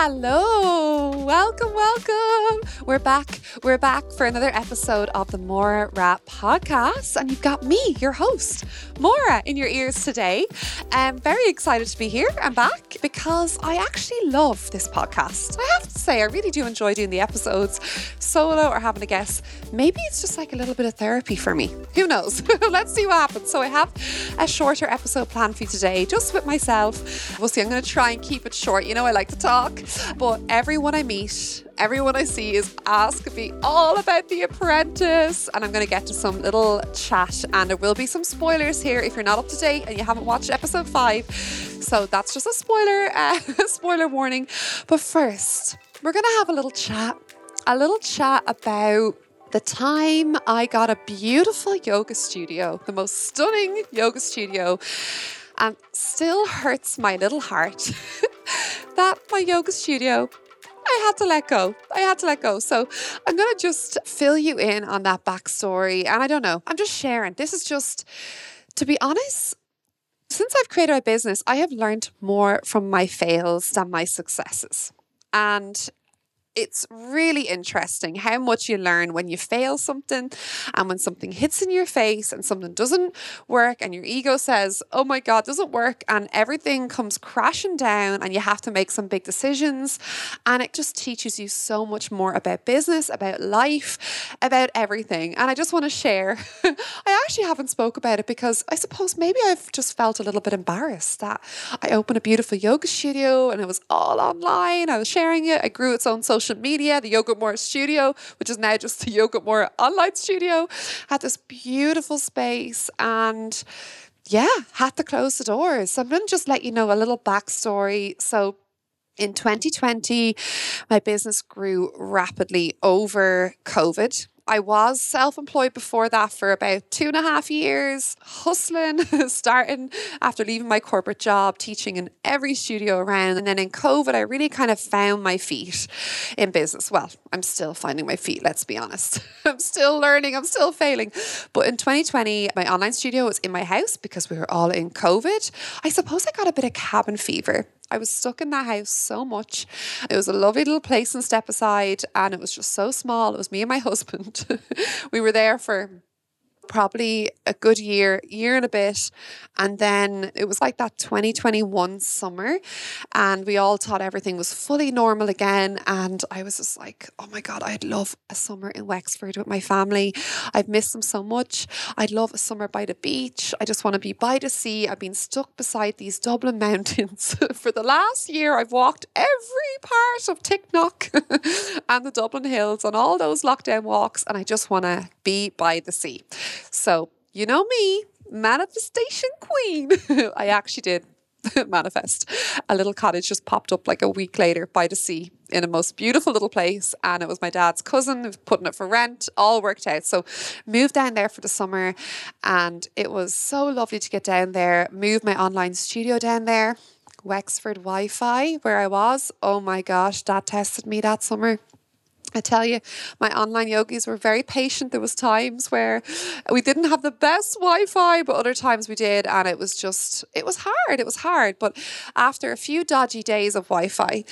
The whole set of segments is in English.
Hello, welcome, welcome. We're back. We're back for another episode of the Maura Rap podcast, and you've got me, your host, Maura, in your ears today. I'm very excited to be here and back because I actually love this podcast. I have to say, I really do enjoy doing the episodes, solo or having a guest. Maybe it's just like a little bit of therapy for me. Who knows? Let's see what happens. So I have a shorter episode planned for you today, just with myself. We'll see. I'm going to try and keep it short. You know, I like to talk. But everyone I meet, everyone I see is asking me all about The Apprentice. And I'm going to get to some little chat. And there will be some spoilers here if you're not up to date and you haven't watched episode five. So that's just a spoiler, uh, spoiler warning. But first, we're going to have a little chat, a little chat about the time I got a beautiful yoga studio, the most stunning yoga studio, and still hurts my little heart that my yoga studio I had to let go. I had to let go. So I'm going to just fill you in on that backstory. And I don't know, I'm just sharing. This is just, to be honest, since I've created my business, I have learned more from my fails than my successes. And it's really interesting how much you learn when you fail something and when something hits in your face and something doesn't work and your ego says, oh my God, doesn't work. And everything comes crashing down and you have to make some big decisions. And it just teaches you so much more about business, about life, about everything. And I just want to share, I actually haven't spoke about it because I suppose maybe I've just felt a little bit embarrassed that I opened a beautiful yoga studio and it was all online. I was sharing it. I grew its own social social media, the Yoga Maura studio, which is now just the Yoga Maura online studio, had this beautiful space and yeah, had to close the doors. So I'm going to just let you know a little backstory. So in 2020, my business grew rapidly over COVID. I was self employed before that for about two and a half years, hustling, starting after leaving my corporate job, teaching in every studio around. And then in COVID, I really kind of found my feet in business. Well, I'm still finding my feet, let's be honest. I'm still learning, I'm still failing. But in 2020, my online studio was in my house because we were all in COVID. I suppose I got a bit of cabin fever. I was stuck in that house so much. It was a lovely little place in Stepaside, and it was just so small. It was me and my husband. we were there for probably a good year, year and a bit. And then it was like that 2021 summer, and we all thought everything was fully normal again. And I was just like, oh my God, I'd love a summer in Wexford with my family. I've missed them so much. I'd love a summer by the beach. I just want to be by the sea. I've been stuck beside these Dublin mountains for the last year. I've walked every part of Ticknock and the Dublin Hills on all those lockdown walks, and I just want to be by the sea. So, you know me, manifestation queen. I actually did manifest. A little cottage just popped up like a week later by the sea in a most beautiful little place. And it was my dad's cousin putting it for rent, all worked out. So moved down there for the summer and it was so lovely to get down there, move my online studio down there. Wexford Wi Fi, where I was. Oh my gosh, that tested me that summer. I tell you, my online yogis were very patient. There was times where we didn't have the best Wi-Fi, but other times we did, and it was just it was hard. It was hard. But after a few dodgy days of Wi-Fi,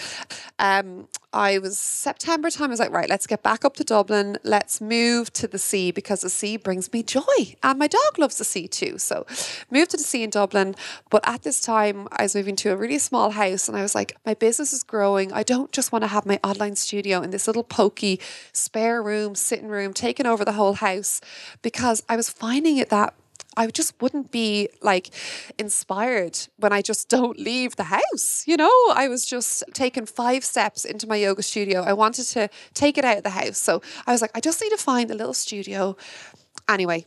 um, I was September time. I was like, right, let's get back up to Dublin. Let's move to the sea because the sea brings me joy, and my dog loves the sea too. So, moved to the sea in Dublin. But at this time, I was moving to a really small house, and I was like, my business is growing. I don't just want to have my online studio in this little pokey spare room, sitting room, taking over the whole house, because I was finding it that I just wouldn't be like inspired when I just don't leave the house. You know, I was just taking five steps into my yoga studio. I wanted to take it out of the house. So I was like, I just need to find a little studio. Anyway,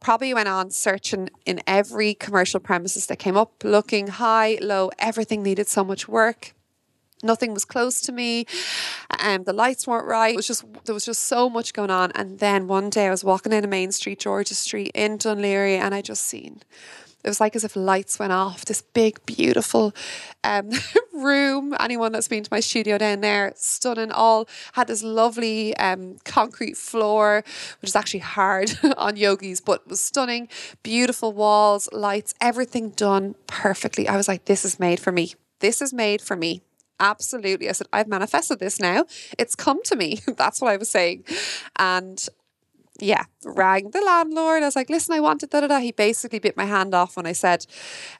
probably went on searching in every commercial premises that came up, looking high, low, everything needed so much work. Nothing was close to me. Um, the lights weren't right. It was just there was just so much going on. And then one day I was walking in a main street, George's Street in Dún Laoghaire and I just seen it was like as if lights went off. This big, beautiful um, room. Anyone that's been to my studio down there, stunning. All had this lovely um, concrete floor, which is actually hard on yogis, but was stunning. Beautiful walls, lights, everything done perfectly. I was like, this is made for me. This is made for me Absolutely. I said, I've manifested this now. It's come to me. That's what I was saying. And yeah, rang the landlord. I was like, listen, I wanted da da da. He basically bit my hand off when I said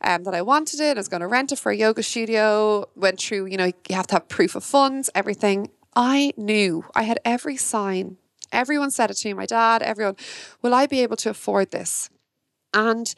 um, that I wanted it. I was going to rent it for a yoga studio. Went through, you know, you have to have proof of funds, everything. I knew I had every sign. Everyone said it to me, my dad, everyone, will I be able to afford this? And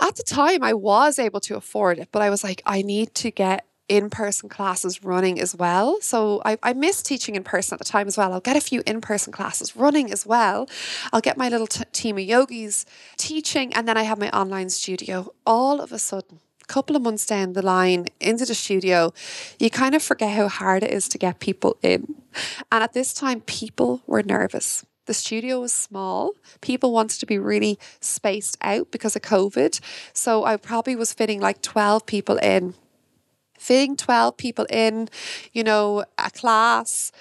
at the time, I was able to afford it, but I was like, I need to get in person classes running as well. So I, I miss teaching in person at the time as well. I'll get a few in person classes running as well. I'll get my little t- team of yogis teaching, and then I have my online studio. All of a sudden, a couple of months down the line into the studio, you kind of forget how hard it is to get people in. And at this time, people were nervous. The studio was small. People wanted to be really spaced out because of COVID. So I probably was fitting like 12 people in fitting 12 people in, you know, a class,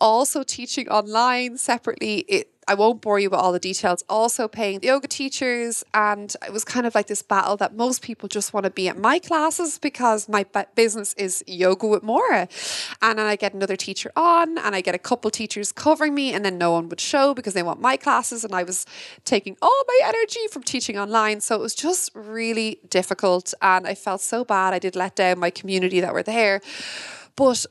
also teaching online separately. It, I won't bore you with all the details. Also paying the yoga teachers, and it was kind of like this battle that most people just want to be at my classes because my business is yoga with Maura, and then I get another teacher on, and I get a couple teachers covering me, and then no one would show because they want my classes, and I was taking all my energy from teaching online, so it was just really difficult, and I felt so bad. I did let down my community that were there, but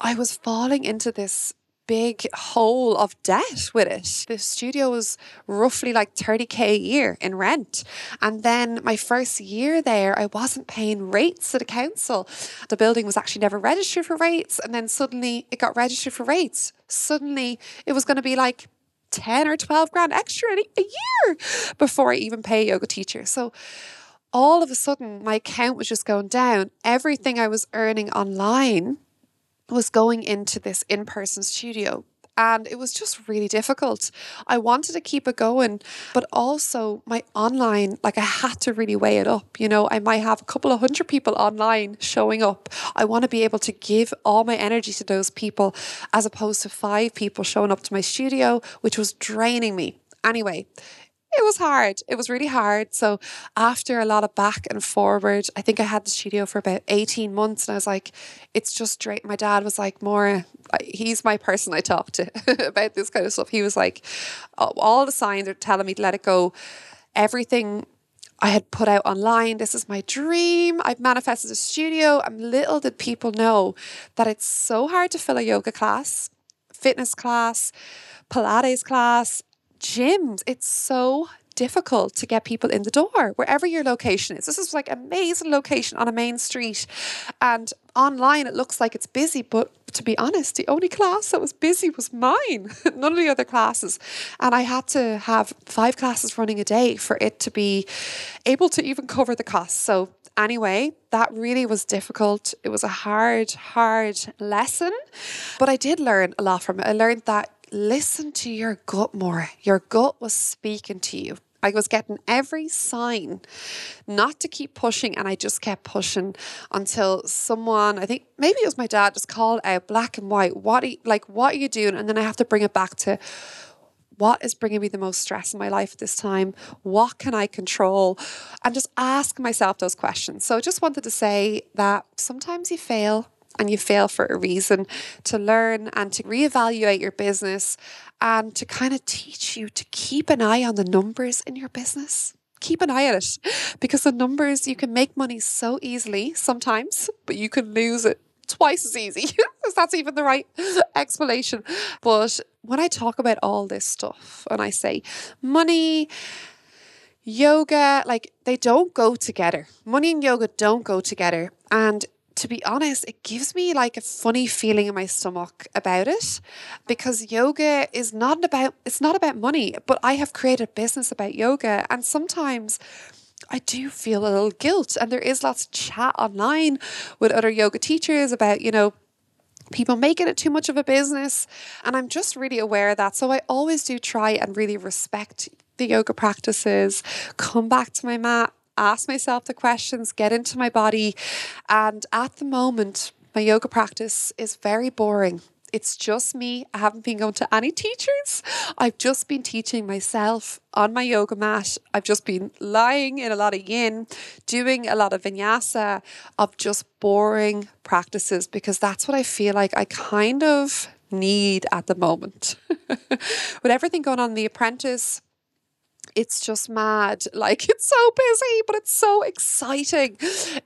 I was falling into this big hole of debt with it. The studio was roughly like 30k a year in rent. And then my first year there, I wasn't paying rates to the council. The building was actually never registered for rates. And then suddenly it got registered for rates. Suddenly it was going to be like 10 or 12 grand extra a year before I even pay a yoga teacher. So all of a sudden, my account was just going down. Everything I was earning online was going into this in person studio. And it was just really difficult. I wanted to keep it going, but also my online, like I had to really weigh it up. You know, I might have a couple of hundred people online showing up. I want to be able to give all my energy to those people as opposed to five people showing up to my studio, which was draining me. Anyway, it was hard. It was really hard. So after a lot of back and forward, I think I had the studio for about 18 months and I was like, it's just straight. My dad was like, Maura, he's my person I talk to about this kind of stuff. He was like, all the signs are telling me to let it go. Everything I had put out online. This is my dream. I've manifested a studio. And little did people know that it's so hard to fill a yoga class, fitness class, Pilates class, gyms. It's so difficult to get people in the door wherever your location is. This is like amazing location on a main street and online it looks like it's busy but to be honest the only class that was busy was mine none of the other classes and I had to have five classes running a day for it to be able to even cover the costs so anyway that really was difficult it was a hard hard lesson but I did learn a lot from it I learned that listen to your gut more. Your gut was speaking to you. I was getting every sign not to keep pushing, and I just kept pushing until someone, I think maybe it was my dad, just called out black and white. What are you, like? What are you doing? And then I have to bring it back to what is bringing me the most stress in my life at this time? What can I control? And just ask myself those questions. So I just wanted to say that sometimes you fail and you fail for a reason to learn and to reevaluate your business and to kind of teach you to keep an eye on the numbers in your business. Keep an eye on it because the numbers, you can make money so easily sometimes, but you can lose it twice as easy. if that's even the right explanation. But when I talk about all this stuff and I say money, yoga, like they don't go together. Money and yoga don't go together. And to be honest, it gives me like a funny feeling in my stomach about it because yoga is not about it's not about money, but I have created a business about yoga and sometimes I do feel a little guilt and there is lots of chat online with other yoga teachers about, you know, people making it too much of a business and I'm just really aware of that. So I always do try and really respect the yoga practices, come back to my mat ask myself the questions, get into my body. And at the moment, my yoga practice is very boring. It's just me. I haven't been going to any teachers. I've just been teaching myself on my yoga mat. I've just been lying in a lot of yin, doing a lot of vinyasa, of just boring practices because that's what I feel like I kind of need at the moment. With everything going on The Apprentice, it's just mad. Like it's so busy, but it's so exciting.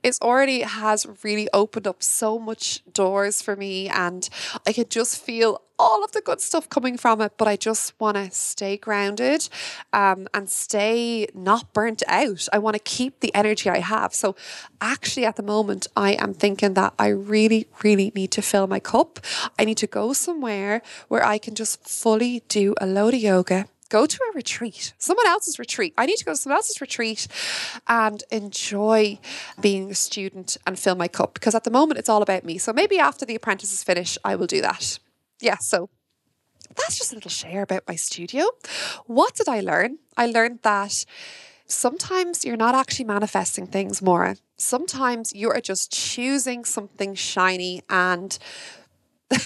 It's already has really opened up so much doors for me, and I can just feel all of the good stuff coming from it. But I just want to stay grounded um, and stay not burnt out. I want to keep the energy I have. So, actually, at the moment, I am thinking that I really, really need to fill my cup. I need to go somewhere where I can just fully do a load of yoga go to a retreat, someone else's retreat. I need to go to someone else's retreat and enjoy being a student and fill my cup because at the moment it's all about me. So maybe after the apprentices is finished, I will do that. Yeah, so that's just a little share about my studio. What did I learn? I learned that sometimes you're not actually manifesting things more. Sometimes you are just choosing something shiny and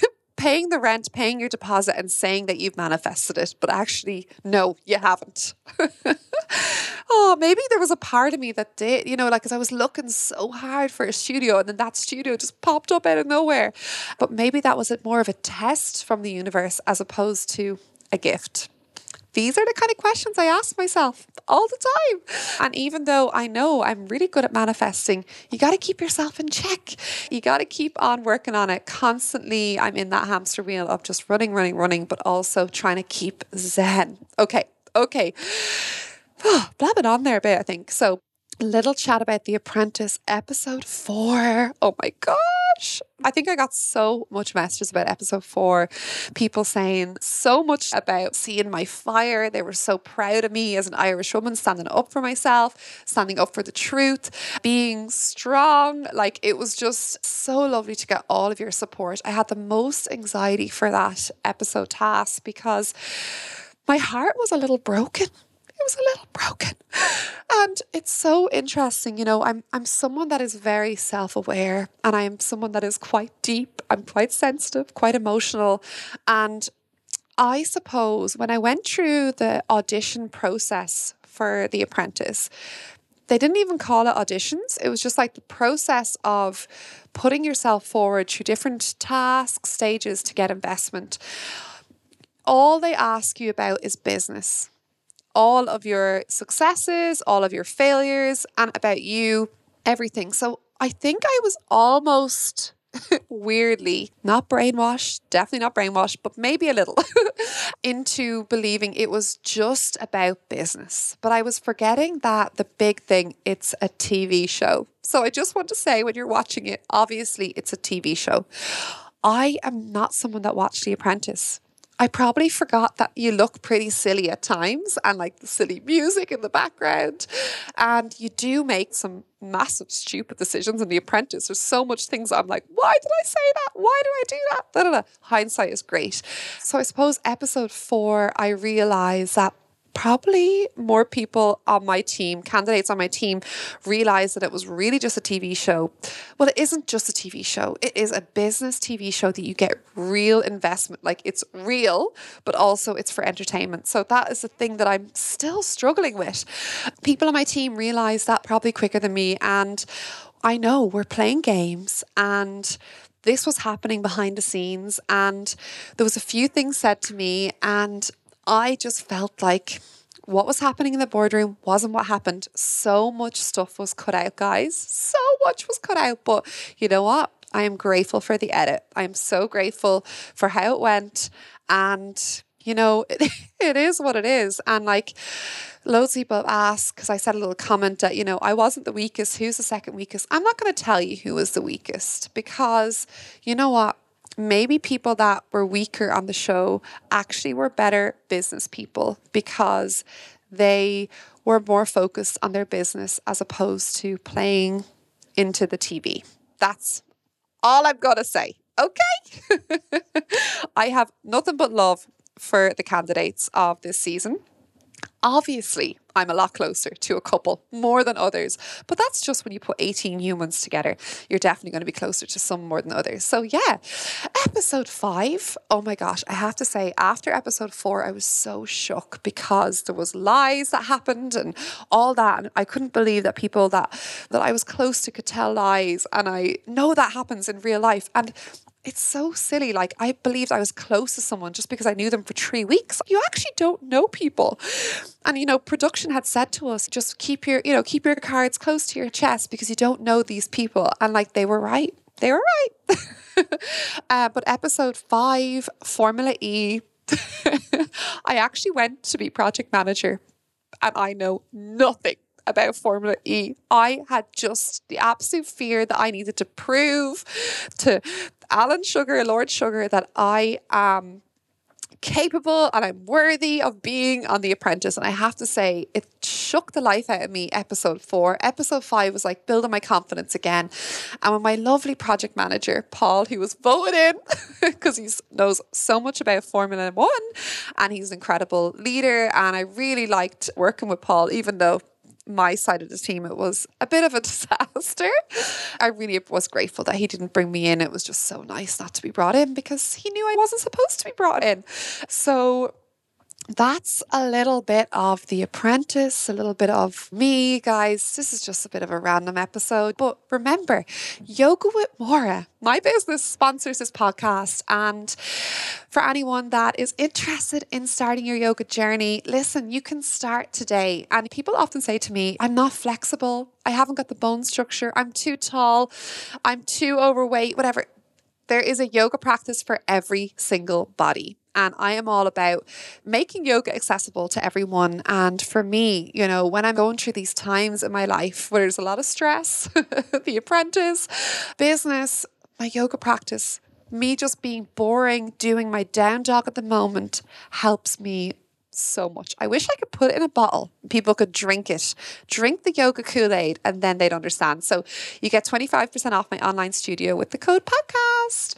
paying the rent, paying your deposit, and saying that you've manifested it, but actually, no, you haven't. oh, maybe there was a part of me that did, you know, like, as I was looking so hard for a studio, and then that studio just popped up out of nowhere. But maybe that was more of a test from the universe as opposed to a gift. These are the kind of questions I ask myself all the time. And even though I know I'm really good at manifesting, you got to keep yourself in check. You got to keep on working on it constantly. I'm in that hamster wheel of just running, running, running, but also trying to keep zen. Okay, okay. blabbing on there a bit, I think. So, little chat about The Apprentice episode four. Oh my gosh. I think I got so much messages about episode four. People saying so much about seeing my fire. They were so proud of me as an Irish woman, standing up for myself, standing up for the truth, being strong. Like it was just so lovely to get all of your support. I had the most anxiety for that episode task because my heart was a little broken it was a little broken. And it's so interesting, you know, I'm I'm someone that is very self-aware and I am someone that is quite deep, I'm quite sensitive, quite emotional and I suppose when I went through the audition process for The Apprentice, they didn't even call it auditions. It was just like the process of putting yourself forward through different tasks, stages to get investment. All they ask you about is business all of your successes, all of your failures, and about you, everything. So I think I was almost weirdly not brainwashed, definitely not brainwashed, but maybe a little into believing it was just about business. But I was forgetting that the big thing, it's a TV show. So I just want to say when you're watching it, obviously it's a TV show. I am not someone that watched The Apprentice. I probably forgot that you look pretty silly at times and like the silly music in the background. And you do make some massive stupid decisions in The Apprentice. There's so much things I'm like, why did I say that? Why did I do that? Da, da, da. Hindsight is great. So I suppose episode four, I realized that probably more people on my team, candidates on my team, realized that it was really just a TV show. Well, it isn't just a TV show, it is a business TV show that you get real investment. Like it's real, but also it's for entertainment. So that is the thing that I'm still struggling with. People on my team realized that probably quicker than me. And I know we're playing games and this was happening behind the scenes and there was a few things said to me and I just felt like what was happening in the boardroom wasn't what happened. So much stuff was cut out, guys. So much was cut out. But you know what? I am grateful for the edit. I am so grateful for how it went. And, you know, it, it is what it is. And like, loads of people ask, because I said a little comment that, you know, I wasn't the weakest. Who's the second weakest? I'm not going to tell you who was the weakest because, you know what? Maybe people that were weaker on the show actually were better business people because they were more focused on their business as opposed to playing into the TV. That's all I've got to say. Okay. I have nothing but love for the candidates of this season. Obviously, I'm a lot closer to a couple more than others, but that's just when you put 18 humans together. You're definitely going to be closer to some more than others. So, yeah, episode five. Oh my gosh, I have to say, after episode four, I was so shook because there was lies that happened and all that. And I couldn't believe that people that that I was close to could tell lies. And I know that happens in real life. And it's so silly. Like, I believed I was close to someone just because I knew them for three weeks. You actually don't know people. And, you know, production had said to us, just keep your, you know, keep your cards close to your chest because you don't know these people. And, like, they were right. They were right. uh, but episode five, Formula E, I actually went to be project manager and I know nothing about Formula E. I had just the absolute fear that I needed to prove to Alan Sugar, Lord Sugar, that I am capable and I'm worthy of being on The Apprentice. And I have to say, it shook the life out of me, episode four. Episode five was like building my confidence again. And when my lovely project manager, Paul, who was voted in because he knows so much about Formula One and he's an incredible leader. And I really liked working with Paul, even though my side of the team, it was a bit of a disaster. I really was grateful that he didn't bring me in. It was just so nice not to be brought in because he knew I wasn't supposed to be brought in. So that's a little bit of The Apprentice, a little bit of me, guys. This is just a bit of a random episode. But remember, Yoga with Maura, my business, sponsors this podcast. And for anyone that is interested in starting your yoga journey, listen, you can start today. And people often say to me, I'm not flexible. I haven't got the bone structure. I'm too tall. I'm too overweight, whatever. There is a yoga practice for every single body. And I am all about making yoga accessible to everyone. And for me, you know, when I'm going through these times in my life where there's a lot of stress, the apprentice, business, my yoga practice, me just being boring, doing my down dog at the moment helps me so much. I wish I could put it in a bottle. People could drink it, drink the yoga Kool Aid, and then they'd understand. So you get 25% off my online studio with the code podcast.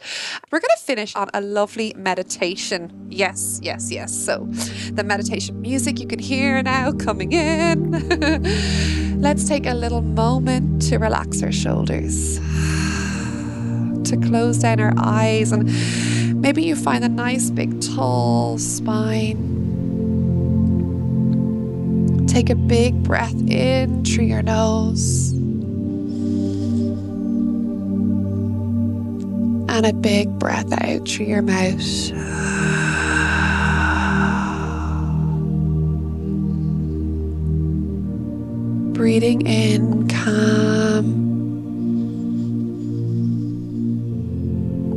We're going to finish on a lovely meditation. Yes, yes, yes. So the meditation music you can hear now coming in. Let's take a little moment to relax our shoulders, to close down our eyes, and maybe you find a nice big tall spine Take a big breath in through your nose. And a big breath out through your mouth. Breathing in calm.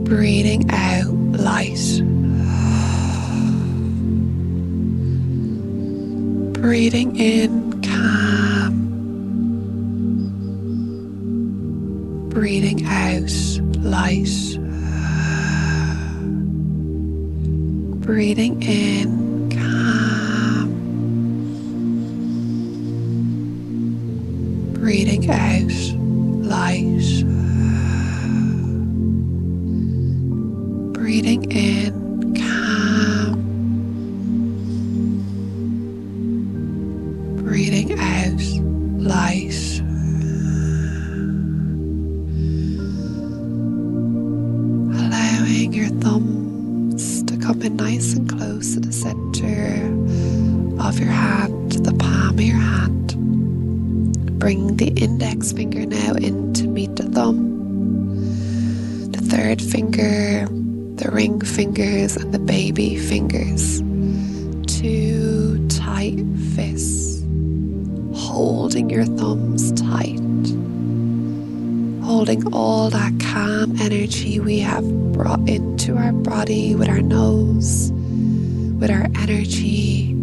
Breathing out light. Breathing in calm, breathing out light, breathing in calm, breathing out light, breathing in Bring the index finger now in to meet the thumb, the third finger, the ring fingers, and the baby fingers. Two tight fists, holding your thumbs tight, holding all that calm energy we have brought into our body with our nose, with our energy,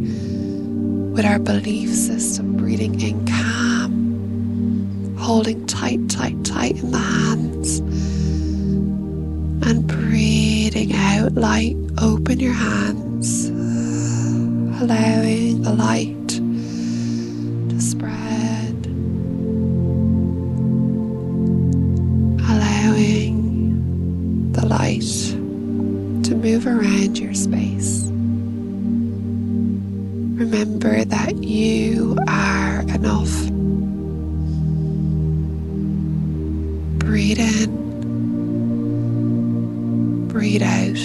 with our belief system, breathing in calm holding tight, tight, tight in the hands. And breathing out light, open your hands, allowing the light breathe out.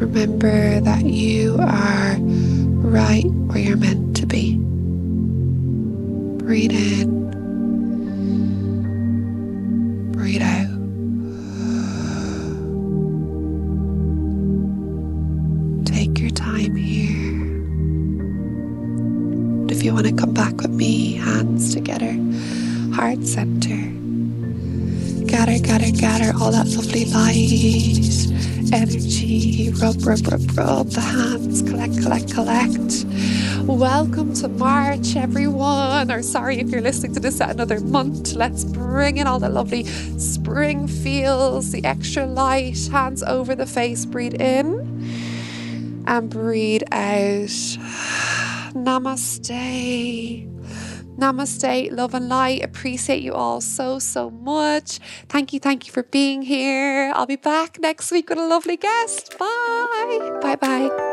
Remember that you are right where you're meant to be. Breathe in, light, energy. Rub, rub, rub, rub the hands. Collect, collect, collect. Welcome to March, everyone. Or sorry if you're listening to this at another month. Let's bring in all the lovely spring feels, the extra light. Hands over the face. Breathe in and breathe out. Namaste. Namaste, love and light. Appreciate you all so, so much. Thank you, thank you for being here. I'll be back next week with a lovely guest. Bye. Bye bye.